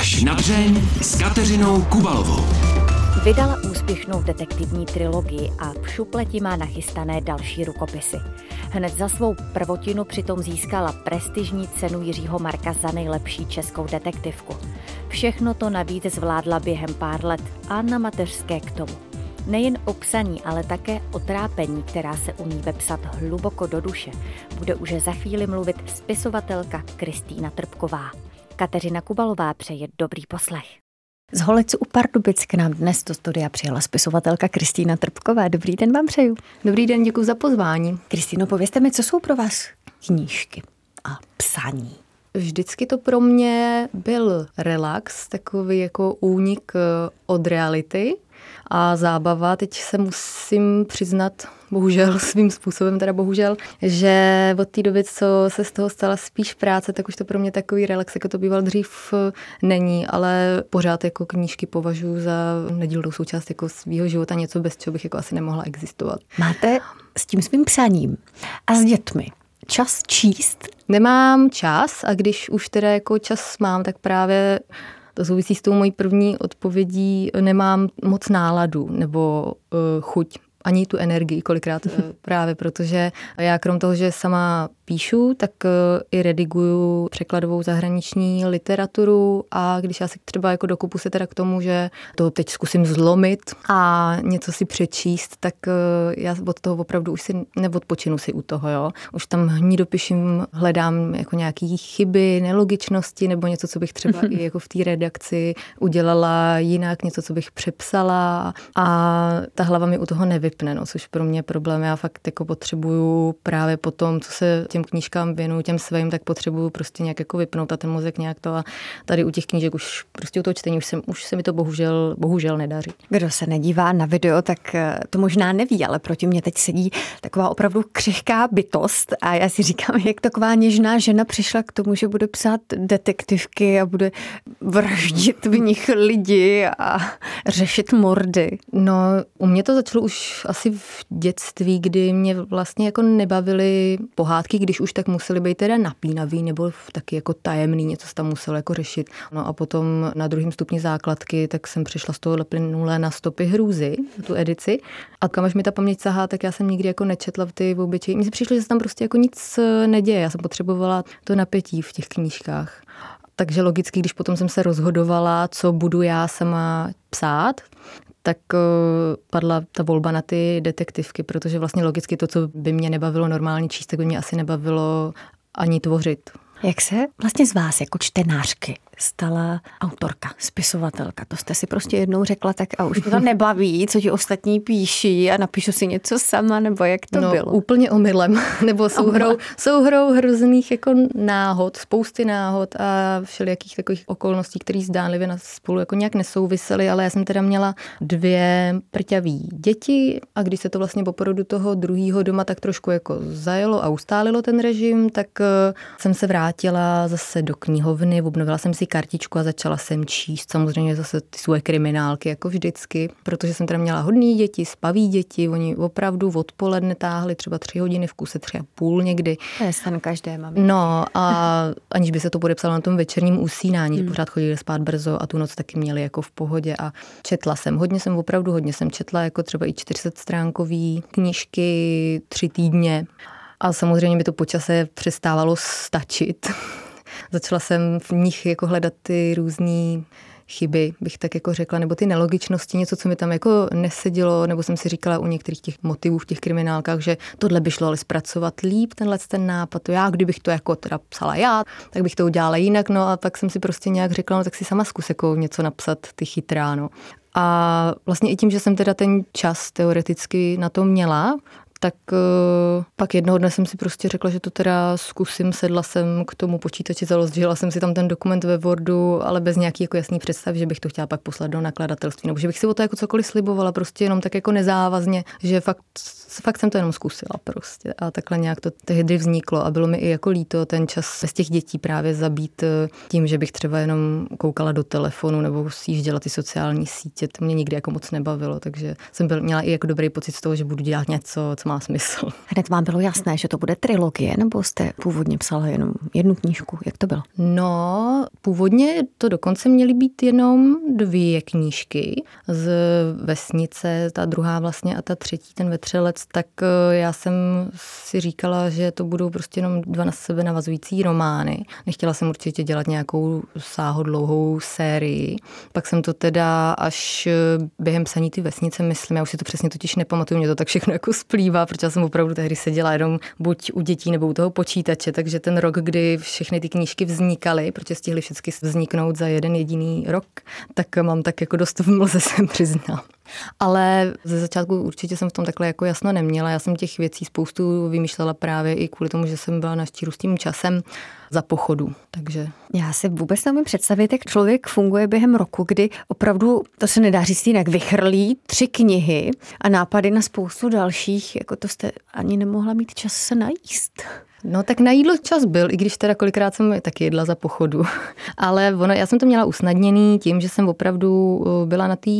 Až na dřeň s Kateřinou Kubalovou. Vydala úspěšnou detektivní trilogii a v šupleti má nachystané další rukopisy. Hned za svou prvotinu přitom získala prestižní cenu Jiřího Marka za nejlepší českou detektivku. Všechno to navíc zvládla během pár let a na mateřské k tomu. Nejen o psaní, ale také o trápení, která se umí vepsat hluboko do duše, bude už za chvíli mluvit spisovatelka Kristýna Trpková. Kateřina Kubalová přeje dobrý poslech. Z Holecu u Pardubic k nám dnes do studia přijela spisovatelka Kristýna Trpková. Dobrý den vám přeju. Dobrý den, děkuji za pozvání. Kristýno, povězte mi, co jsou pro vás knížky a psaní? Vždycky to pro mě byl relax, takový jako únik eh, od reality a zábava. Teď se musím přiznat, bohužel svým způsobem, teda bohužel, že od té doby, co se z toho stala spíš práce, tak už to pro mě takový relax, jako to býval dřív, není, ale pořád jako knížky považuji za nedílnou součást jako svého života, něco bez čeho bych jako asi nemohla existovat. Máte s tím svým psaním a s dětmi čas číst? Nemám čas a když už teda jako čas mám, tak právě to souvisí s tou mojí první odpovědí, nemám moc náladu nebo uh, chuť ani tu energii kolikrát eh, právě, protože já krom toho, že sama píšu, tak eh, i rediguju překladovou zahraniční literaturu a když já si třeba jako dokupu se teda k tomu, že to teď zkusím zlomit a něco si přečíst, tak eh, já od toho opravdu už si neodpočinu si u toho, jo. Už tam hnídopíším, hledám jako nějaký chyby, nelogičnosti nebo něco, co bych třeba i jako v té redakci udělala jinak, něco, co bych přepsala a ta hlava mi u toho nevypne, no, což pro mě je problém. Já fakt jako potřebuju právě po tom, co se těm těm knížkám věnuju, těm svým, tak potřebuju prostě nějak jako vypnout a ten mozek nějak to a tady u těch knížek už prostě u toho čtení už se, už se mi to bohužel, bohužel nedaří. Kdo se nedívá na video, tak eh, to možná neví, ale proti mě teď sedí taková opravdu křehká bytost a já si říkám, jak taková něžná žena přišla k tomu, že bude psát detektivky a bude vraždit v nich lidi a řešit mordy. No, u mě to začalo už asi v dětství, kdy mě vlastně jako nebavily pohádky, když už tak museli být teda napínaví nebo taky jako tajemný, něco se tam muselo jako řešit. No a potom na druhém stupni základky, tak jsem přišla z toho plynule na stopy hrůzy, tu edici. A kam až mi ta paměť sahá, tak já jsem nikdy jako nečetla v ty obyčej. Mně se přišlo, že se tam prostě jako nic eh, neděje. Já jsem potřebovala to napětí v těch knížkách. Takže logicky, když potom jsem se rozhodovala, co budu já sama psát, tak eh, padla ta volba na ty detektivky, protože vlastně logicky to, co by mě nebavilo normálně číst, tak by mě asi nebavilo ani tvořit. Jak se vlastně z vás jako čtenářky stala autorka, spisovatelka. To jste si prostě jednou řekla, tak a už to nebaví, co ti ostatní píší a napíšu si něco sama, nebo jak to no, bylo? úplně omylem, nebo souhrou, souhrou hrozných jako náhod, spousty náhod a všelijakých takových okolností, které zdánlivě na spolu jako nějak nesouvisely, ale já jsem teda měla dvě prťavý děti a když se to vlastně po porodu toho druhého doma tak trošku jako zajelo a ustálilo ten režim, tak eh, jsem se vrátila zase do knihovny, obnovila jsem si kartičku a začala jsem číst samozřejmě zase ty svoje kriminálky, jako vždycky, protože jsem teda měla hodný děti, spaví děti, oni opravdu odpoledne táhli třeba tři hodiny v kuse, tři a půl někdy. To je stan každé mami. No a aniž by se to podepsalo na tom večerním usínání, hmm. pořád chodili spát brzo a tu noc taky měli jako v pohodě a četla jsem. Hodně jsem opravdu hodně jsem četla, jako třeba i 400 stránkový knížky tři týdně. A samozřejmě mi to počase přestávalo stačit. Začala jsem v nich jako hledat ty různé chyby, bych tak jako řekla, nebo ty nelogičnosti, něco, co mi tam jako nesedělo, nebo jsem si říkala u některých těch motivů v těch kriminálkách, že tohle by šlo ale zpracovat líp, tenhle ten nápad, to já, kdybych to jako teda psala já, tak bych to udělala jinak, no a tak jsem si prostě nějak řekla, no tak si sama zkus jako něco napsat, ty chytrá, no. A vlastně i tím, že jsem teda ten čas teoreticky na to měla, tak uh, pak jednoho dne jsem si prostě řekla, že to teda zkusím, sedla jsem k tomu počítači, založila jsem si tam ten dokument ve Wordu, ale bez nějaký jako jasný představ, že bych to chtěla pak poslat do nakladatelství, nebo že bych si o to jako cokoliv slibovala, prostě jenom tak jako nezávazně, že fakt, fakt jsem to jenom zkusila prostě. A takhle nějak to tehdy vzniklo a bylo mi i jako líto ten čas bez těch dětí právě zabít eh, tím, že bych třeba jenom koukala do telefonu nebo sjížděla ty sociální sítě, to mě nikdy jako moc nebavilo, takže jsem byl, měla i jako dobrý pocit z toho, že budu dělat něco, co má smysl. Hned vám bylo jasné, že to bude trilogie, nebo jste původně psala jenom jednu knížku? Jak to bylo? No, původně to dokonce měly být jenom dvě knížky z vesnice, ta druhá vlastně a ta třetí, ten vetřelec, tak eh, já jsem si říkala, že to budou prostě jenom dva na sebe navazující romány. Nechtěla jsem určitě dělat nějakou sáhodlouhou sérii. Pak jsem to teda až eh, během psaní ty vesnice, myslím, já už si to přesně totiž nepamatuju, mě to tak všechno jako splývá, protože já jsem opravdu tehdy seděla jenom buď u dětí nebo u toho počítače, takže ten rok, kdy všechny ty knížky vznikaly, protože stihly všechny vzniknout za jeden jediný rok, tak mám tak jako dost v mlze jsem přiznal. Ale ze začátku určitě jsem v tom takhle jako jasno neměla. Já jsem těch věcí spoustu vymýšlela právě i kvůli tomu, že jsem byla na štíru s tím časem za pochodu. Takže... Já si vůbec nemůžu představit, jak člověk funguje během roku, kdy opravdu, to se nedá říct jinak, vychrlí tři knihy a nápady na spoustu dalších, jako to jste ani nemohla mít čas se najíst. No tak na jídlo čas byl, i když teda kolikrát jsem taky jedla za pochodu. Ale ono, já jsem to měla usnadněný tím, že jsem opravdu uh, byla na té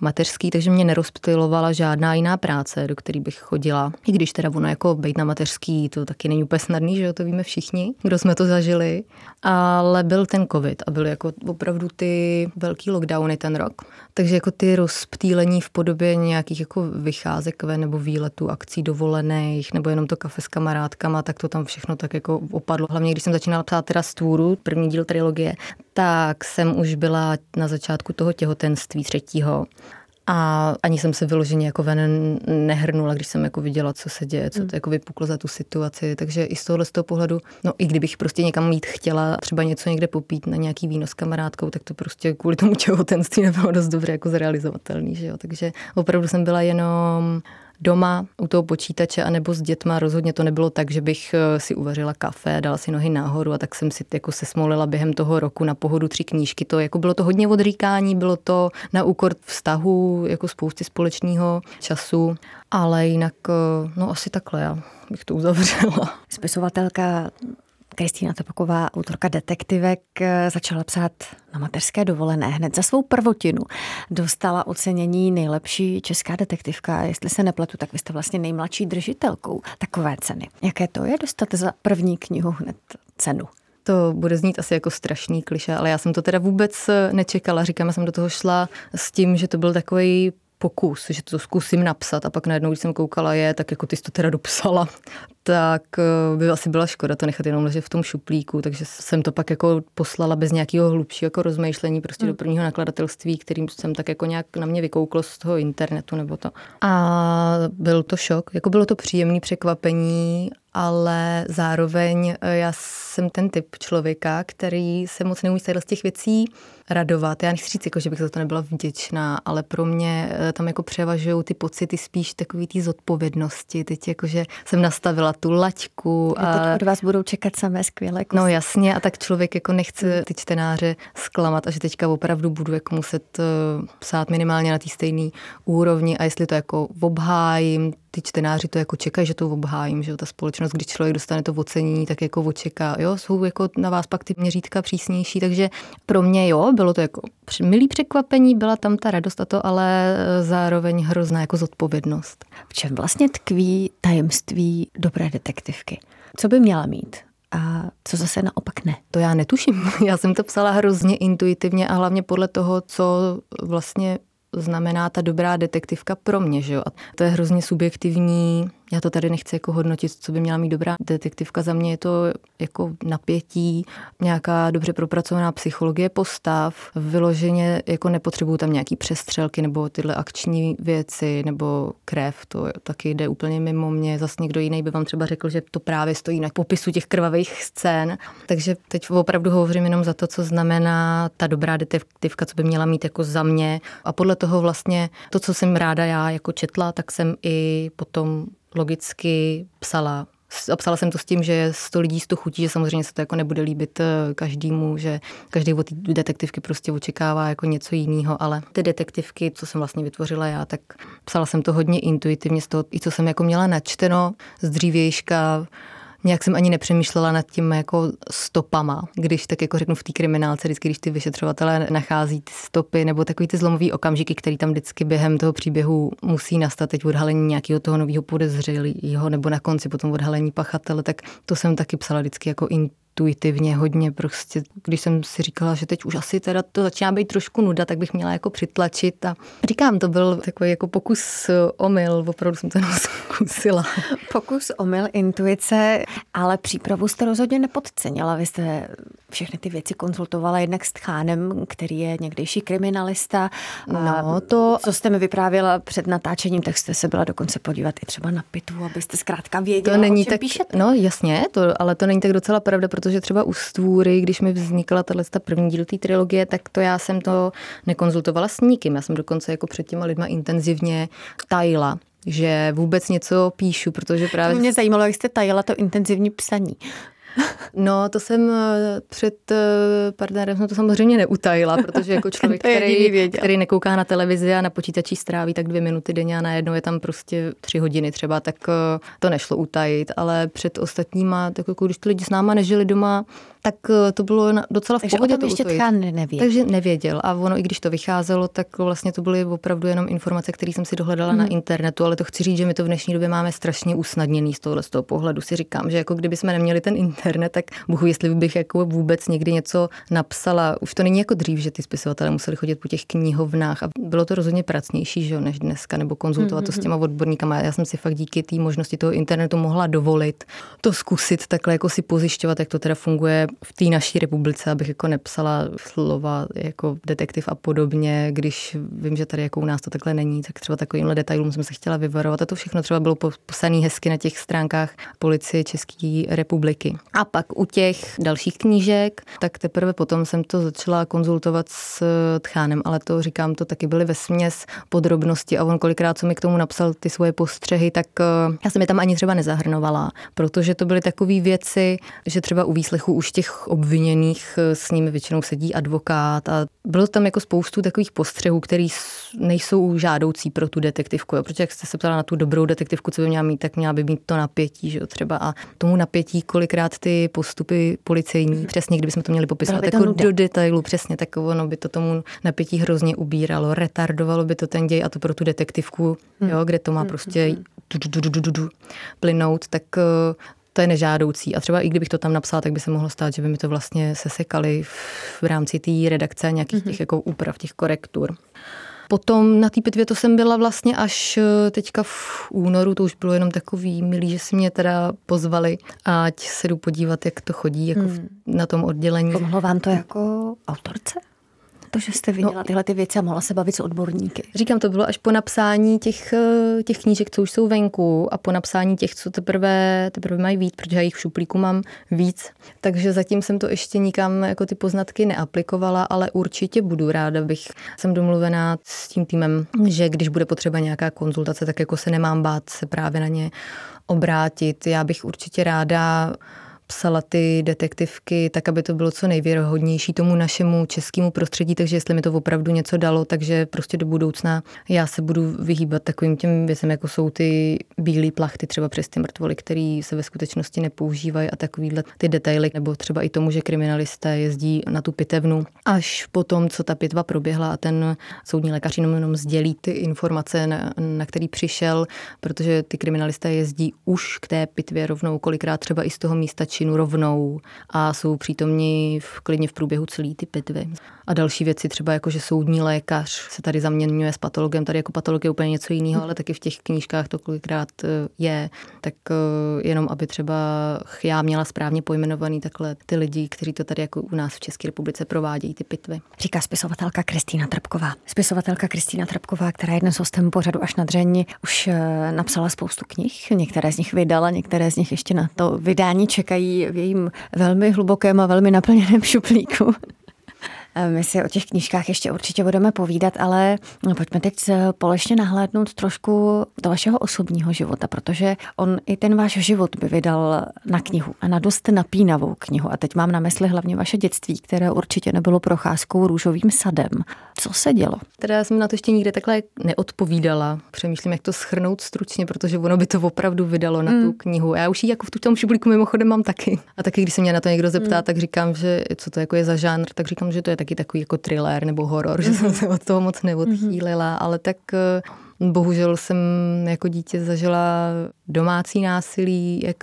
mateřské, takže mě nerozptylovala žádná jiná práce, do které bych chodila. I když teda ono jako být na mateřský, to taky není úplně snadný, že jo, to víme všichni, kdo jsme to zažili. Ale byl ten covid a byly jako opravdu ty velký lockdowny ten rok. Takže jako ty rozptýlení v podobě nějakých jako vycházek ven nebo výletů, akcí dovolených, nebo jenom to kafe s kamarádkama, tak to tam všechno tak jako opadlo. Hlavně když jsem začínala psát teda stůru, první díl trilogie, tak jsem už byla na začátku toho těhotenství třetího. A ani jsem se vyloženě jako ven nehrnula, když jsem jako viděla, co se děje, co to hmm. jako vypuklo za tu situaci. Takže i z tohohle z toho pohledu, no i kdybych prostě někam jít chtěla, třeba něco někde popít na nějaký víno s kamarádkou, tak to prostě kvůli tomu těhotenství nebylo dost dobře jako zrealizovatelný. Že jo? Takže opravdu jsem byla jenom doma u toho počítače anebo s dětma. Rozhodně to nebylo tak, že bych eh, si uvařila kafe, dala si nohy nahoru a tak jsem si jako se smolila během toho roku na pohodu tři knížky. To jako bylo to hodně odříkání, bylo to na úkor vztahu, jako spousty společného času, ale jinak, eh, no asi takhle já bych to uzavřela. Spisovatelka Kristýna Topaková, autorka detektivek, začala psát na mateřské dovolené. Hned za svou prvotinu dostala ocenění nejlepší česká detektivka. Jestli se nepletu, tak vy jste vlastně nejmladší držitelkou takové ceny. Jaké to je dostat za první knihu hned cenu? To bude znít asi jako strašný kliše, ale já jsem to teda vůbec nečekala. Říkám, jsem do toho šla s tím, že to byl takový pokus, že to zkusím napsat a pak najednou, když jsem koukala je, tak jako ty jsi to teda dopsala, tak eh, by asi byla škoda to nechat jenom ležet v tom šuplíku, takže jsem to pak jako poslala bez nějakého hlubšího jako rozmýšlení prostě hmm. do prvního nakladatelství, kterým jsem tak jako nějak na mě vykouklo z toho internetu nebo to. A byl to šok, jako bylo to příjemné překvapení ale zároveň eh, já jsem ten typ člověka, který se moc neumí z těch věcí radovat. Já nechci říct, jako, že bych za to nebyla vděčná, ale pro mě eh, tam jako převažují ty pocity spíš takový ty zodpovědnosti. Teď jako, že jsem nastavila tu laťku. A, a teď od vás budou čekat samé skvělé kusy. No jasně, a tak člověk jako nechce ty čtenáře zklamat a že teďka opravdu budu jako muset eh, psát minimálně na té stejné úrovni a jestli to jako obhájím, ty čtenáři to jako čekají, že to obhájím, že ta společnost, když člověk dostane to ocenění, tak jako očeká, jo, jsou jako na vás pak ty měřítka přísnější, takže pro mě jo, bylo to jako milý překvapení, byla tam ta radost a to, ale e, zároveň hrozná jako zodpovědnost. V čem vlastně tkví tajemství dobré detektivky? Co by měla mít? a co zase naopak ne. To já netuším. Já jsem to psala hrozně intuitivně a hlavně podle toho, co vlastně znamená ta dobrá detektivka pro mě, že jo? A to je hrozně subjektivní já to tady nechci jako hodnotit, co by měla mít dobrá detektivka. Za mě je to jako napětí, nějaká dobře propracovaná psychologie postav. Vyloženě jako nepotřebuju tam nějaký přestřelky nebo tyhle akční věci nebo krev. To taky jde úplně mimo mě. Zas někdo jiný by vám třeba řekl, že to právě stojí na popisu těch krvavých scén. Takže teď opravdu hovořím jenom za to, co znamená ta dobrá detektivka, co by měla mít jako za mě. A podle toho vlastně to, co jsem ráda já jako četla, tak jsem i potom logicky psala. A psala jsem to s tím, že 100 lidí z to chutí, že samozřejmě se to jako nebude líbit eh, každému, že každý od detektivky prostě očekává jako něco jiného, ale ty detektivky, co jsem vlastně vytvořila já, tak psala jsem to hodně intuitivně z toho, i co jsem jako měla načteno z dřívějška, nějak jsem ani nepřemýšlela nad tím jako stopama, když tak jako řeknu v té kriminálce, vždycky, když ty vyšetřovatelé nachází ty stopy nebo takový ty zlomový okamžiky, který tam vždycky během toho příběhu musí nastat, teď odhalení nějakého toho nového podezřelého nebo na konci potom odhalení pachatele, tak to jsem taky psala vždycky jako in, intuitivně hodně prostě, když jsem si říkala, že teď už asi teda to začíná být trošku nuda, tak bych měla jako přitlačit a říkám, to byl takový jako pokus omyl, opravdu jsem to zkusila. Pokus omyl, intuice, ale přípravu jste rozhodně nepodcenila. Vy jste všechny ty věci konzultovala jednak s Tchánem, který je někdejší kriminalista. No, to... Co jste mi vyprávěla před natáčením, tak jste se byla dokonce podívat i třeba na pitvu, abyste zkrátka věděla, to není o čem tak, píšete. No jasně, to, ale to není tak docela pravda, protože třeba u Stvůry, když mi vznikla tahle ta první díl té trilogie, tak to já jsem to nekonzultovala s nikým. Já jsem dokonce jako před těma lidma intenzivně tajila že vůbec něco píšu, protože právě... To mě zajímalo, jak jste tajila to intenzivní psaní. No, to jsem eh, před eh, partnerem jsem to samozřejmě neutajila, protože jako člověk, který, který nekouká na televizi a na počítači stráví tak dvě minuty denně a najednou je tam prostě tři hodiny třeba, tak eh, to nešlo utajit, ale před ostatníma, tak jako když ty lidi s náma nežili doma, tak to bylo docela v Takže pohodě. Tom ještě Tchán nevěděl. Takže nevěděl. A ono, i když to vycházelo, tak vlastně to byly opravdu jenom informace, které jsem si dohledala hmm. na internetu, ale to chci říct, že my to v dnešní době máme strašně usnadněný z tohohle z toho pohledu. Si říkám, že jako kdyby jsme neměli ten internet, tak bohu, jestli bych jako vůbec někdy něco napsala. Už to není jako dřív, že ty spisovatelé museli chodit po těch knihovnách a bylo to rozhodně pracnější, že než dneska, nebo konzultovat mm-hmm. to s těma odborníkama. Já jsem si fakt díky té možnosti toho internetu mohla dovolit to zkusit takhle jako si pozjišťovat, jak to teda funguje v té naší republice, abych jako nepsala slova jako detektiv a podobně, když vím, že tady jako u nás to takhle není, tak třeba takovýmhle detailům jsem se chtěla vyvarovat a to všechno třeba bylo posané hezky na těch stránkách policie České republiky. A pak u těch dalších knížek, tak teprve potom jsem to začala konzultovat s Tchánem, ale to říkám, to taky byly ve směs podrobnosti a on kolikrát, co mi k tomu napsal ty svoje postřehy, tak eh, já jsem je tam ani třeba nezahrnovala, protože to byly takové věci, že třeba u výslechu už těch obviněných eh, s nimi většinou sedí advokát a bylo tam jako spoustu takových postřehů, které nejsou žádoucí pro tu detektivku, jo? protože jak jste se ptala na tu dobrou detektivku, co by měla mít, tak měla by mít to napětí, že jo, třeba a tomu napětí kolikrát ty postupy policejní, přesně kdybychom to měli popisovat jako do detailu, přesně tak ono by to tomu napětí hrozně ubíralo, retardovalo by to ten děj a to pro tu detektivku, hmm. jo, kde to má hmm, prostě plynout, tak eh, to je nežádoucí. A třeba i kdybych to tam napsala, tak by se mohlo stát, že by mi to vlastně sesekali v rámci té redakce nějakých těch jako úprav, těch korektur. Potom na té pitvě to jsem byla vlastně až eh, teďka v únoru, to už bylo jenom takový milý, že si mě teda pozvali, ať se jdu podívat, jak to chodí jako hmm. na tom oddělení. Pomohlo vám to jako autorce? To, že jste viděla no, tyhle ty věci a mohla se bavit s odborníky? Říkám, to bylo až po napsání těch, eh, těch knížek, co už jsou venku a po napsání těch, co teprve, teprve mají víc, protože já jich v šuplíku mám víc. Takže zatím jsem to ještě nikam jako ty poznatky neaplikovala, ale určitě budu ráda, bych jsem domluvená s tím týmem, že když bude potřeba nějaká konzultace, tak jako se nemám bát se právě na ně obrátit. Já bych určitě ráda psala ty detektivky tak, aby to bylo co nejvěrohodnější tomu našemu českému prostředí, takže jestli mi to opravdu něco dalo, takže prostě do budoucna já se budu vyhýbat takovým těm věcem, jako jsou ty bílé plachty třeba přes ty mrtvoly, které se ve skutečnosti nepoužívají a takovýhle ty detaily, nebo třeba i tomu, že kriminalisté jezdí na tu pitevnu. Až po tom, co ta pitva proběhla a ten soudní lékař jenom, jenom sdělí ty informace, na, na který přišel, protože ty kriminalisté jezdí už k té pitvě rovnou, kolikrát třeba i z toho místa činu rovnou a jsou přítomní v, klidně v průběhu celé ty pitvy. A další věci třeba jako, že soudní lékař se tady zaměňuje s patologem, tady jako patolog je úplně něco jiného, ale taky v těch knížkách to kolikrát eh, je, tak eh, jenom aby třeba já měla správně pojmenovaný takhle ty lidi, kteří to tady jako u nás v České republice provádějí ty pitvy. Říká spisovatelka Kristýna Trpková. Spisovatelka Kristýna Trpková, která je dnes hostem pořadu až na dření, už eh, napsala spoustu knih, některé z nich vydala, některé z nich ještě na to vydání čekají v jejím velmi hlubokém a velmi naplněném šuplíku. Eh, my si o těch knížkách ještě určitě budeme povídat, ale pojďme teď společně nahlédnout trošku do vašeho osobního života, protože on i ten váš život by vydal na knihu a na dost napínavou knihu. A teď mám na mysli hlavně vaše dětství, které určitě nebylo procházkou růžovým sadem. Co se dělo? Teda jsem na to ještě nikde takhle neodpovídala. Přemýšlím, jak to schrnout stručně, protože ono by to opravdu vydalo na tu mm. knihu. Já už ji jako v tom šuplíku mimochodem mám taky. A taky, když se mě na to někdo zeptá, mm. tak říkám, že co to jako je za žánr, tak říkám, že to je taky takový jako thriller nebo horor, že jsem se od toho moc neodchýlila, ale tak eh, Bohužel jsem jako dítě zažila domácí násilí, jak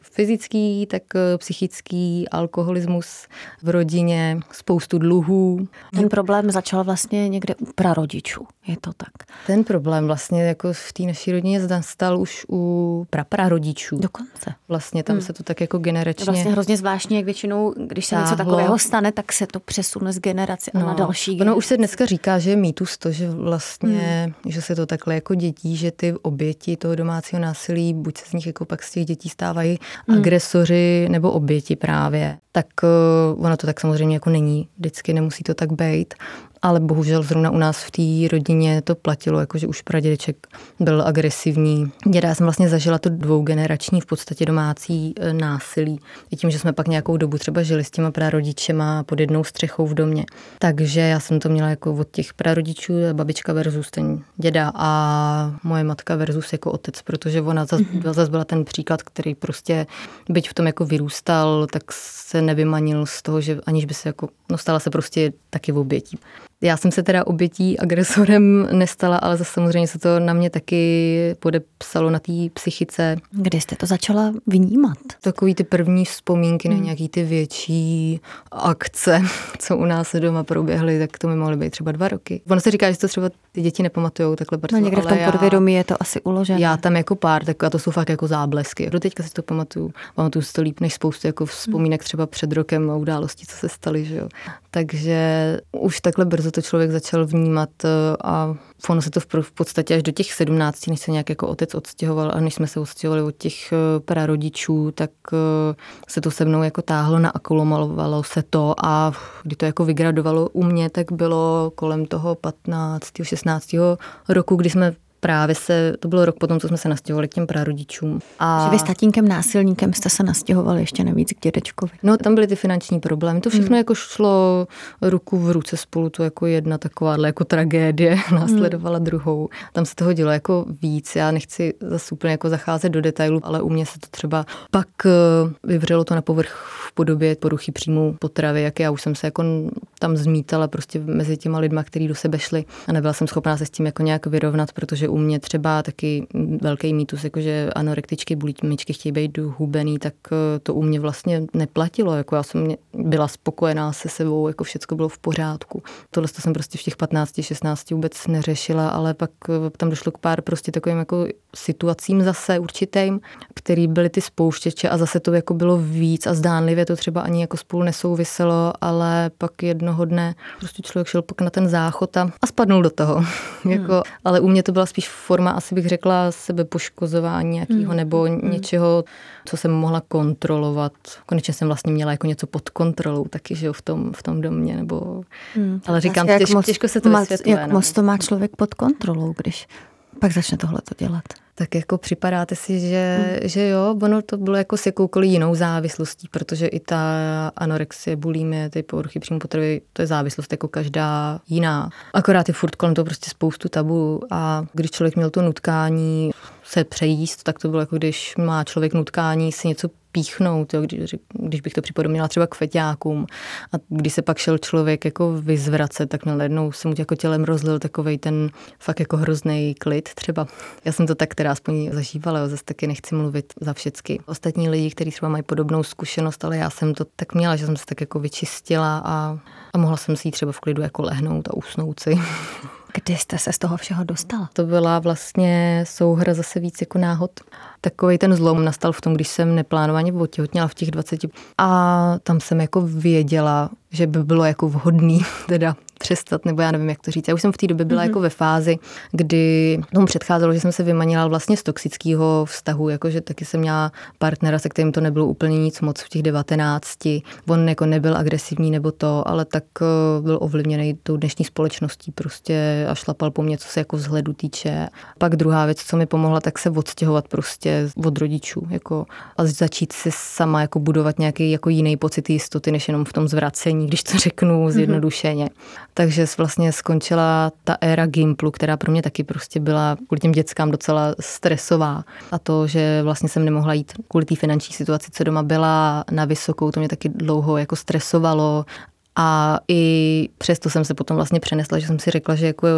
fyzický, tak psychický, alkoholismus v rodině, spoustu dluhů. Ten problém začal vlastně někde u prarodičů, je to tak? Ten problém vlastně jako v té naší rodině nastal už u praprarodičů. Dokonce. Vlastně tam hmm. se to tak jako generačně... Vlastně hrozně zvláštní, jak většinou, když se táhlo. něco takového stane, tak se to přesune z generace no. a na další generaci. Ono už se dneska říká, že je mýtus to, že vlastně, hmm. že se to takhle jako dětí, že ty oběti toho domácího násilí, buď se z nich jako pak z těch dětí stávají hmm. agresoři nebo oběti právě, tak uh, ono to tak samozřejmě jako není. Vždycky nemusí to tak být ale bohužel zrovna u nás v té rodině to platilo, jakože už pradědeček byl agresivní. Děda, já jsem vlastně zažila to dvougenerační v podstatě domácí e, násilí. I tím, že jsme pak nějakou dobu třeba žili s těma prarodičema pod jednou střechou v domě. Takže já jsem to měla jako od těch prarodičů, babička versus ten děda a moje matka versus jako otec, protože ona zase mm-hmm. zas byla ten příklad, který prostě, byť v tom jako vyrůstal, tak se nevymanil z toho, že aniž by se jako, no stala se prostě taky v obětí. Já jsem se teda obětí agresorem nestala, ale zase samozřejmě se to na mě taky podepsalo na té psychice. Kdy jste to začala vnímat? Takový ty první vzpomínky hmm. na nějaký ty větší akce, co u nás doma proběhly, tak to mi mohly být třeba dva roky. Ono se říká, že to třeba ty děti nepamatujou takhle brzo. No někde v tom podvědomí je to asi uložené. Já tam jako pár, tak a to jsou fakt jako záblesky. Do teďka si to pamatuju. Pamatuju si to líp než spoustu jako vzpomínek třeba před rokem a událostí, co se staly. Že jo. Takže už takhle brzo to člověk začal vnímat eh, a ono se to v podstatě až do těch 17, než se nějak jako otec odstěhoval a než jsme se odstěhovali od těch eh, prarodičů, tak eh, se to se mnou jako táhlo na akolomalovalo se to a kdy to jako vygradovalo u mě, tak bylo kolem toho 15. 16. roku, kdy jsme právě se, to bylo rok potom, co jsme se nastěhovali k těm prarodičům. A... Že vy s tatínkem násilníkem jste se nastěhovali ještě navíc k dědečkovi. No tam byly ty finanční problémy. To všechno hmm. jako šlo ruku v ruce spolu, to jako jedna taková jako tragédie následovala hmm. druhou. Tam se toho dělo jako víc. Já nechci zase úplně jako zacházet do detailů, ale u mě se to třeba pak eh, vyvřelo to na povrch v podobě poruchy příjmu potravy, jak já už jsem se jako tam zmítala prostě mezi těma lidma, kteří do sebe šli a nebyla jsem schopná se s tím jako nějak vyrovnat, protože u mě třeba taky velký mýtus, jakože anorektičky, bulimičky chtějí být hubený, tak eh, to u mě vlastně neplatilo. Jako já jsem byla spokojená se sebou, jako všechno bylo v pořádku. Tohle to jsem prostě v těch 15, 16 vůbec neřešila, ale pak eh, tam došlo k pár prostě takovým jako situacím zase určitým, který byly ty spouštěče a zase to jako bylo víc a zdánlivě to třeba ani jako spolu nesouviselo, ale pak jednoho dne prostě člověk šel pak na ten záchod a, a spadnul do toho. Hmm. jako, ale u mě to byla spíš spíš forma, asi bych řekla, sebepoškozování nějakého mm. nebo mm. něčeho, co jsem mohla kontrolovat. Konečně jsem vlastně měla jako něco pod kontrolou taky, že jo, v tom, v tom domě, nebo... Mm. Ale říkám, těž, moc, těžko se to vysvětluje. Jak no. moc to má člověk pod kontrolou, když pak začne tohle to dělat? tak jako připadáte si, že, hmm. že jo, ono to bylo jako s jakoukoliv jinou závislostí, protože i ta anorexie, bulimie, ty poruchy příjmu potravy, to je závislost jako každá jiná. Akorát je furt kolem toho prostě spoustu tabu a když člověk měl to nutkání se přejíst, tak to bylo jako když má člověk nutkání si něco píchnout, jo, když, když bych to připodobnila třeba k feťákům. A když se pak šel člověk jako vyzvracet, tak najednou se mu jako tělem rozlil takovej ten fakt jako hrozný klid třeba. Já jsem to tak teda aspoň zažívala, jo, zase taky nechci mluvit za všecky. Ostatní lidi, kteří třeba mají podobnou zkušenost, ale já jsem to tak měla, že jsem se tak jako vyčistila a, a mohla jsem si třeba v klidu jako lehnout a usnout si. Kdy jste se z toho všeho dostala? To byla vlastně souhra zase víc jako náhod. Takový ten zlom nastal v tom, když jsem neplánovaně otěhotněla v těch 20. A tam jsem jako věděla, že by bylo jako vhodný teda přestat, nebo já nevím, jak to říct. Já už jsem v té době byla mm-hmm. jako ve fázi, kdy tomu předcházelo, že jsem se vymanila vlastně z toxického vztahu, jakože taky jsem měla partnera, se kterým to nebylo úplně nic moc v těch 19. On jako nebyl agresivní nebo to, ale tak eh, byl ovlivněný tou dnešní společností prostě a šlapal po mně, co se jako vzhledu týče. Pak druhá věc, co mi pomohla, tak se odstěhovat prostě od rodičů jako a začít si sama jako budovat nějaký jako jiný pocit jistoty, než jenom v tom zvracení, když to řeknu mhm. zjednodušeně. Mm-hmm. Takže vlastně skončila ta éra Gimplu, která pro mě taky prostě byla kvůli těm dětskám docela stresová. A to, že vlastně jsem nemohla jít kvůli té finanční situaci, co doma byla na vysokou, to mě taky dlouho jako stresovalo a i přesto jsem se potom vlastně přenesla, že jsem si řekla, že jako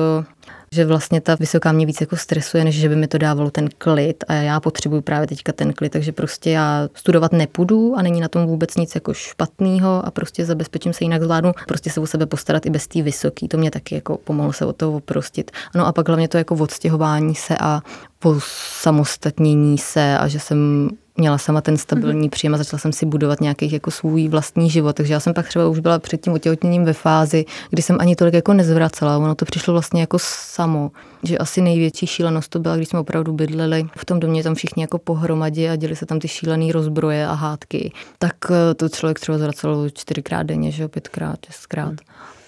že vlastně ta vysoká mě víc jako stresuje, než že by mi to dávalo ten klid a já potřebuju právě teďka ten klid, takže prostě já studovat nepůjdu a není na tom vůbec nic jako špatného a prostě zabezpečím se jinak zvládnu, prostě se o sebe postarat i bez té vysoký, to mě taky jako pomohlo se od toho oprostit. No a pak hlavně to jako odstěhování se a po samostatnění se a že jsem měla sama ten stabilní mm-hmm. příjem a začala jsem si budovat nějaký jako svůj vlastní život. Takže já jsem pak třeba už byla před tím otěhotněním ve fázi, kdy jsem ani tolik jako nezvracela. Ono to přišlo vlastně jako samo. Že asi největší šílenost to byla, když jsme opravdu bydleli v tom domě, tam všichni jako pohromadě a děli se tam ty šílené rozbroje a hádky. Tak eh, to člověk třeba zvracelo čtyřikrát denně, že jo, pětkrát, šestkrát. Mm.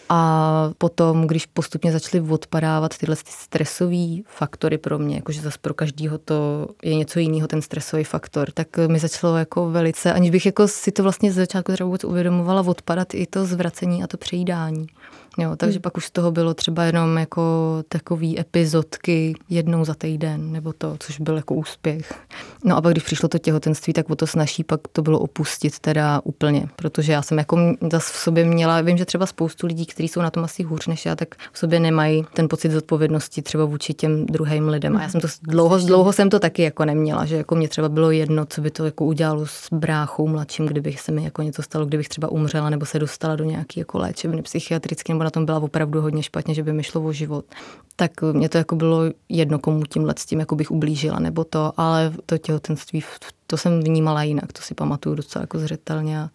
A potom, když postupně začaly odpadávat tyhle ty stresové faktory pro mě, jakože zase pro každého to je něco jiného, ten stresový faktor, tak mi začalo jako velice, aniž bych jako si to vlastně z začátku třeba vůbec uvědomovala, odpadat i to zvracení a to přejídání. Jo, takže hmm. pak už z toho bylo třeba jenom jako takový epizodky jednou za týden, nebo to, což byl jako úspěch. No a pak, když přišlo to těhotenství, tak o to snaží pak to bylo opustit teda úplně, protože já jsem jako zase v sobě měla, vím, že třeba spoustu lidí, kteří jsou na tom asi hůř než já, tak v sobě nemají ten pocit zodpovědnosti třeba vůči těm druhým lidem. A já jsem to dlouho, dlouho jsem to taky jako neměla, že jako mě třeba bylo jedno, co by to jako udělalo s bráchou mladším, kdybych se mi jako něco stalo, kdybych třeba umřela nebo se dostala do nějaký jako léčebny psychiatrické nebo na tom byla opravdu hodně špatně, že by mi šlo o život. Tak mě to jako bylo jedno, komu tímhle s tím jako bych ublížila nebo to, ale to těhotenství, to jsem vnímala jinak, to si pamatuju docela jako zřetelně.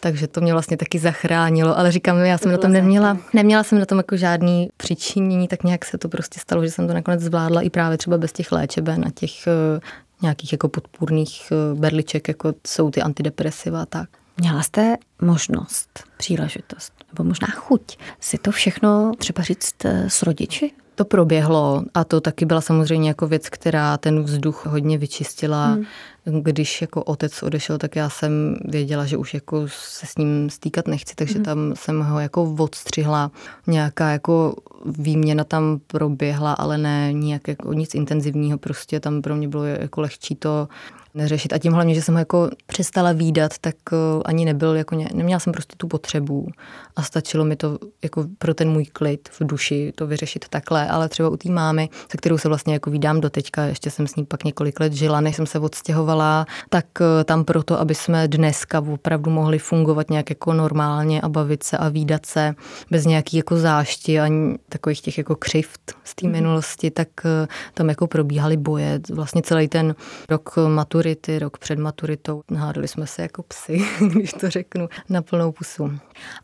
Takže to mě vlastně taky zachránilo, ale říkám, já jsem na tom neměla, neměla jsem na tom jako žádný přičinění, tak nějak se to prostě stalo, že jsem to nakonec zvládla i právě třeba bez těch léčeben a těch uh, nějakých jako podpůrných uh, berliček, jako jsou ty antidepresiva a tak. Měla jste možnost, příležitost nebo možná chuť si to všechno třeba říct eh, s rodiči? To proběhlo a to taky byla samozřejmě jako věc, která ten vzduch hodně vyčistila. Hmm. Když jako otec odešel, tak já jsem věděla, že už jako se s ním stýkat nechci, takže hmm. tam jsem ho jako odstřihla. Nějaká jako výměna tam proběhla, ale ne nějak jako nic intenzivního, prostě tam pro mě bylo jako lehčí to neřešit. A tím hlavně, že jsem ho jako přestala výdat, tak eh, ani nebyl, jako ně, neměla jsem prostě tu potřebu a stačilo mi to jako pro ten můj klid v duši to vyřešit takhle, ale třeba u té mámy, se kterou se vlastně jako výdám do teďka, ještě jsem s ní pak několik let žila, než jsem se odstěhovala, tak eh, tam proto, aby jsme dneska opravdu mohli fungovat nějak jako normálně a bavit se a výdat se bez nějaký jako zášti ani takových těch jako křivt z té mm. minulosti, tak eh, tam jako probíhaly boje. Vlastně celý ten rok matur maturity, rok před maturitou. Hádali jsme se jako psy, když to řeknu, na plnou pusu.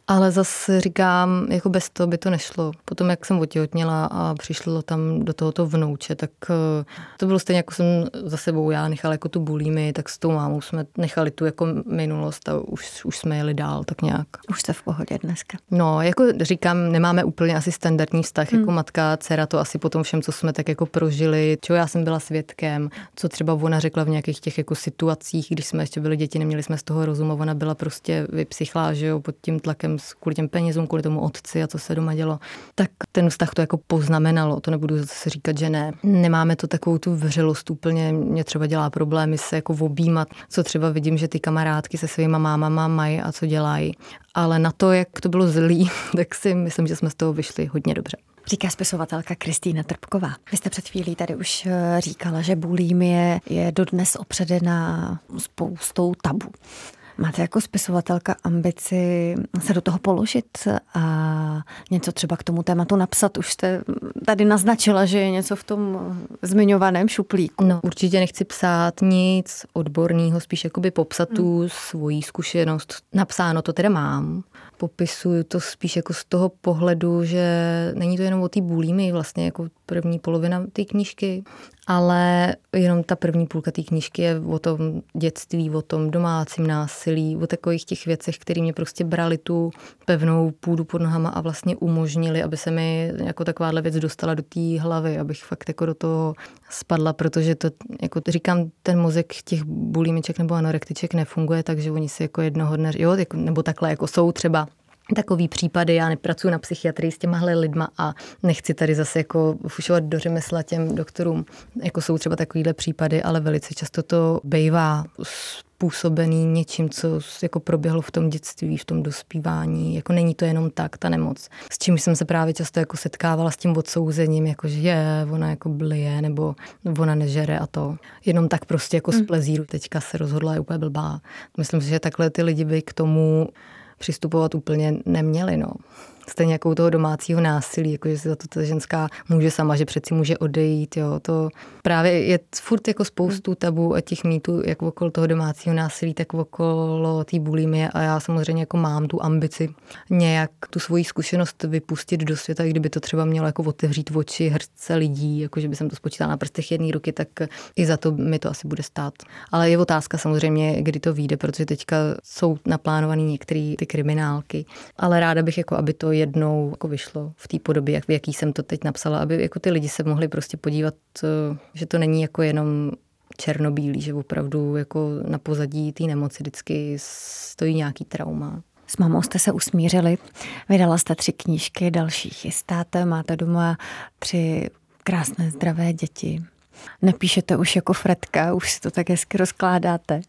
Ale zase říkám, jako bez toho by to nešlo. Potom, jak jsem otěhotněla a přišlo tam do tohoto vnouče, tak eh, to bylo stejně, jako jsem za sebou já nechala jako tu bulími, tak s tou mámou jsme nechali tu jako minulost a už, už jsme jeli dál tak nějak. Už jste v pohodě dneska. No, jako říkám, nemáme úplně asi standardní vztah hmm. jako matka, dcera, to asi potom všem, co jsme tak jako prožili, čeho já jsem byla svědkem, co třeba ona řekla v nějakých těch jako situacích, když jsme ještě byli děti, neměli jsme z toho rozumu, ona byla prostě vypsychlá, že jo, pod tím tlakem kvůli těm penězům, kvůli tomu otci a co se doma dělo, tak ten vztah to jako poznamenalo. To nebudu zase říkat, že ne. Nemáme to takovou tu vřelost úplně, mě třeba dělá problémy se jako objímat, co třeba vidím, že ty kamarádky se svýma mámama mají a co dělají. Ale na to, jak to bylo zlý, tak si myslím, že jsme z toho vyšli hodně dobře. Říká spisovatelka Kristýna Trpková. Vy jste před chvílí tady už eh, říkala, že bulímie je dodnes opředená spoustou tabu. Máte jako spisovatelka ambici se do toho položit a něco třeba k tomu tématu napsat? Už jste tady naznačila, že je něco v tom zmiňovaném šuplíku. No, určitě nechci psát nic odborného, spíš jakoby popsat hmm. tu svoji zkušenost. Napsáno to teda mám. Popisuju to spíš jako z toho pohledu, že není to jenom o té bulími, vlastně jako první polovina té knížky, ale jenom ta první půlka té knížky je o tom dětství, o tom domácím násilí, o takových těch věcech, které mě prostě brali tu pevnou půdu pod nohama a vlastně umožnili, aby se mi jako takováhle věc dostala do té hlavy, abych fakt jako do toho spadla, protože to, jako říkám, ten mozek těch bulimiček nebo anorektiček nefunguje, takže oni si jako jednoho dne, jo, jako, nebo takhle jako jsou třeba takový případy, já nepracuji na psychiatrii s těmahle lidma a nechci tady zase jako fušovat do řemesla těm doktorům, jako jsou třeba takovýhle případy, ale velice často to bývá způsobený něčím, co jako proběhlo v tom dětství, v tom dospívání. Jako není to jenom tak, ta nemoc. S čím jsem se právě často jako setkávala s tím odsouzením, jako že je, ona jako blije, nebo ona nežere a to. Jenom tak prostě jako z mm. plezíru. Teďka se rozhodla, je úplně blbá. Myslím si, že takhle ty lidi by k tomu přistupovat úplně neměli. No. Stejně jako u toho domácího násilí, jako že si za to ta ženská může sama, že přeci může odejít. Jo. To právě je furt jako spoustu tabu a těch mýtů, jak okolo toho domácího násilí, tak okolo té bulimie a já samozřejmě jako mám tu ambici nějak tu svoji zkušenost vypustit do světa, i kdyby to třeba mělo jako otevřít oči hrstce lidí, jako že by jsem to spočítala na prstech jedné ruky, tak i za to mi to asi bude stát. Ale je otázka samozřejmě, kdy to vyjde, protože teďka jsou naplánované některé ty kriminálky, ale ráda bych jako, aby to jednou jako vyšlo v té podobě, jak, v jaký jsem to teď napsala, aby jako ty lidi se mohli prostě podívat, eh, že to není jako jenom černobílý, že opravdu jako na pozadí té nemoci vždycky stojí nějaký trauma. S mamou jste se usmířili, vydala jste tři knížky, další chystáte, máte doma tři krásné zdravé děti. Nepíšete už jako Fredka, už si to tak hezky rozkládáte.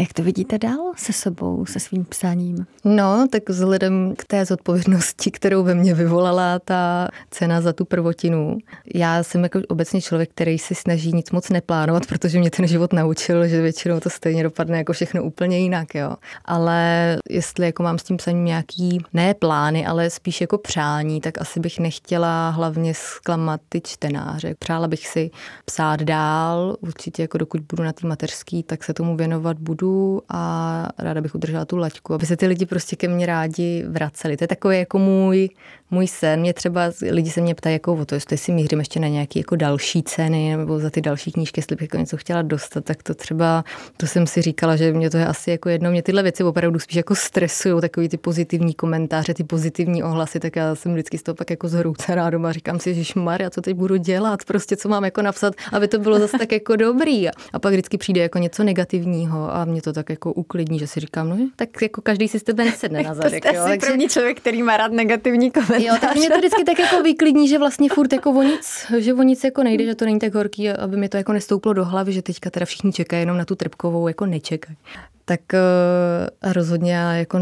Jak to vidíte dál se sebou, se svým psáním? No, tak vzhledem k té zodpovědnosti, kterou ve mně vyvolala ta cena za tu prvotinu. Já jsem jako obecně člověk, který si snaží nic moc neplánovat, protože mě ten život naučil, že většinou to stejně dopadne jako všechno úplně jinak, jo. Ale jestli jako mám s tím psaním nějaký, ne plány, ale spíš jako přání, tak asi bych nechtěla hlavně zklamat ty čtenáře. Přála bych si psát dál, určitě jako dokud budu na té mateřský, tak se tomu věnovat budu budu a ráda bych udržela tu laťku, aby se ty lidi prostě ke mně rádi vraceli. To je takový jako můj, můj sen. Mě třeba lidi se mě ptají jako o to, jestli si mířím ještě na nějaké jako další ceny nebo za ty další knížky, jestli bych jako něco chtěla dostat, tak to třeba, to jsem si říkala, že mě to je asi jako jedno. Mě tyhle věci opravdu spíš jako stresují, takový ty pozitivní komentáře, ty pozitivní ohlasy, tak já jsem vždycky z toho pak jako zhroucená doma. Říkám si, že Maria, co teď budu dělat, prostě co mám jako napsat, aby to bylo zase tak jako dobrý. A pak vždycky přijde jako něco negativního a mě mě to tak jako uklidní, že si říkám, no tak jako každý si s tebe nesedne na zadek. to jste jo, asi takže... první člověk, který má rád negativní komentáře. Jo, tak mě to vždycky tak jako vyklidní, že vlastně furt jako o nic, že o nic jako nejde, že to není tak horký, aby mi to jako nestouplo do hlavy, že teďka teda všichni čekají jenom na tu trpkovou, jako nečekají. Tak uh, rozhodně já jako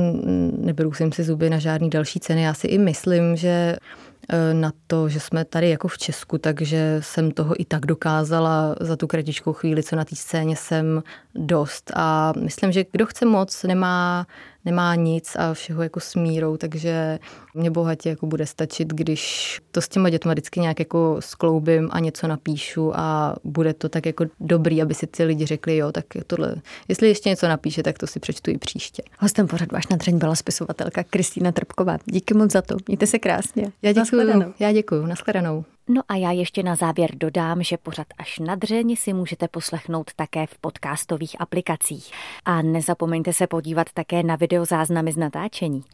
neberu jsem si zuby na žádný další ceny. Já si i myslím, že Eh, na to, že jsme tady jako v Česku, takže jsem toho i tak dokázala za tu kratičkou chvíli, co na té scéně jsem dost. A myslím, že kdo chce moc, nemá nemá nic a všeho jako s mírou, takže mě bohatě jako bude stačit, když to s těma dětma vždycky nějak jako skloubím a něco napíšu a bude to tak jako dobrý, aby si ty lidi řekli, jo, tak tohle, jestli ještě něco napíše, tak to si přečtu i příště. Hostem pořadu až na dřeň byla spisovatelka Kristýna Trpková. Díky moc za to. Mějte se krásně. Já děkuji. Já děkuji. Naschledanou. No a já ještě na závěr dodám, že pořad až na dřeň si můžete poslechnout také v podcastových aplikacích. A nezapomeňte se podívat také na videozáznamy z natáčení.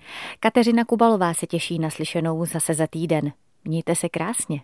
Kateřina Kubalová se těší na slyšenou zase za týden. Mějte se krásně.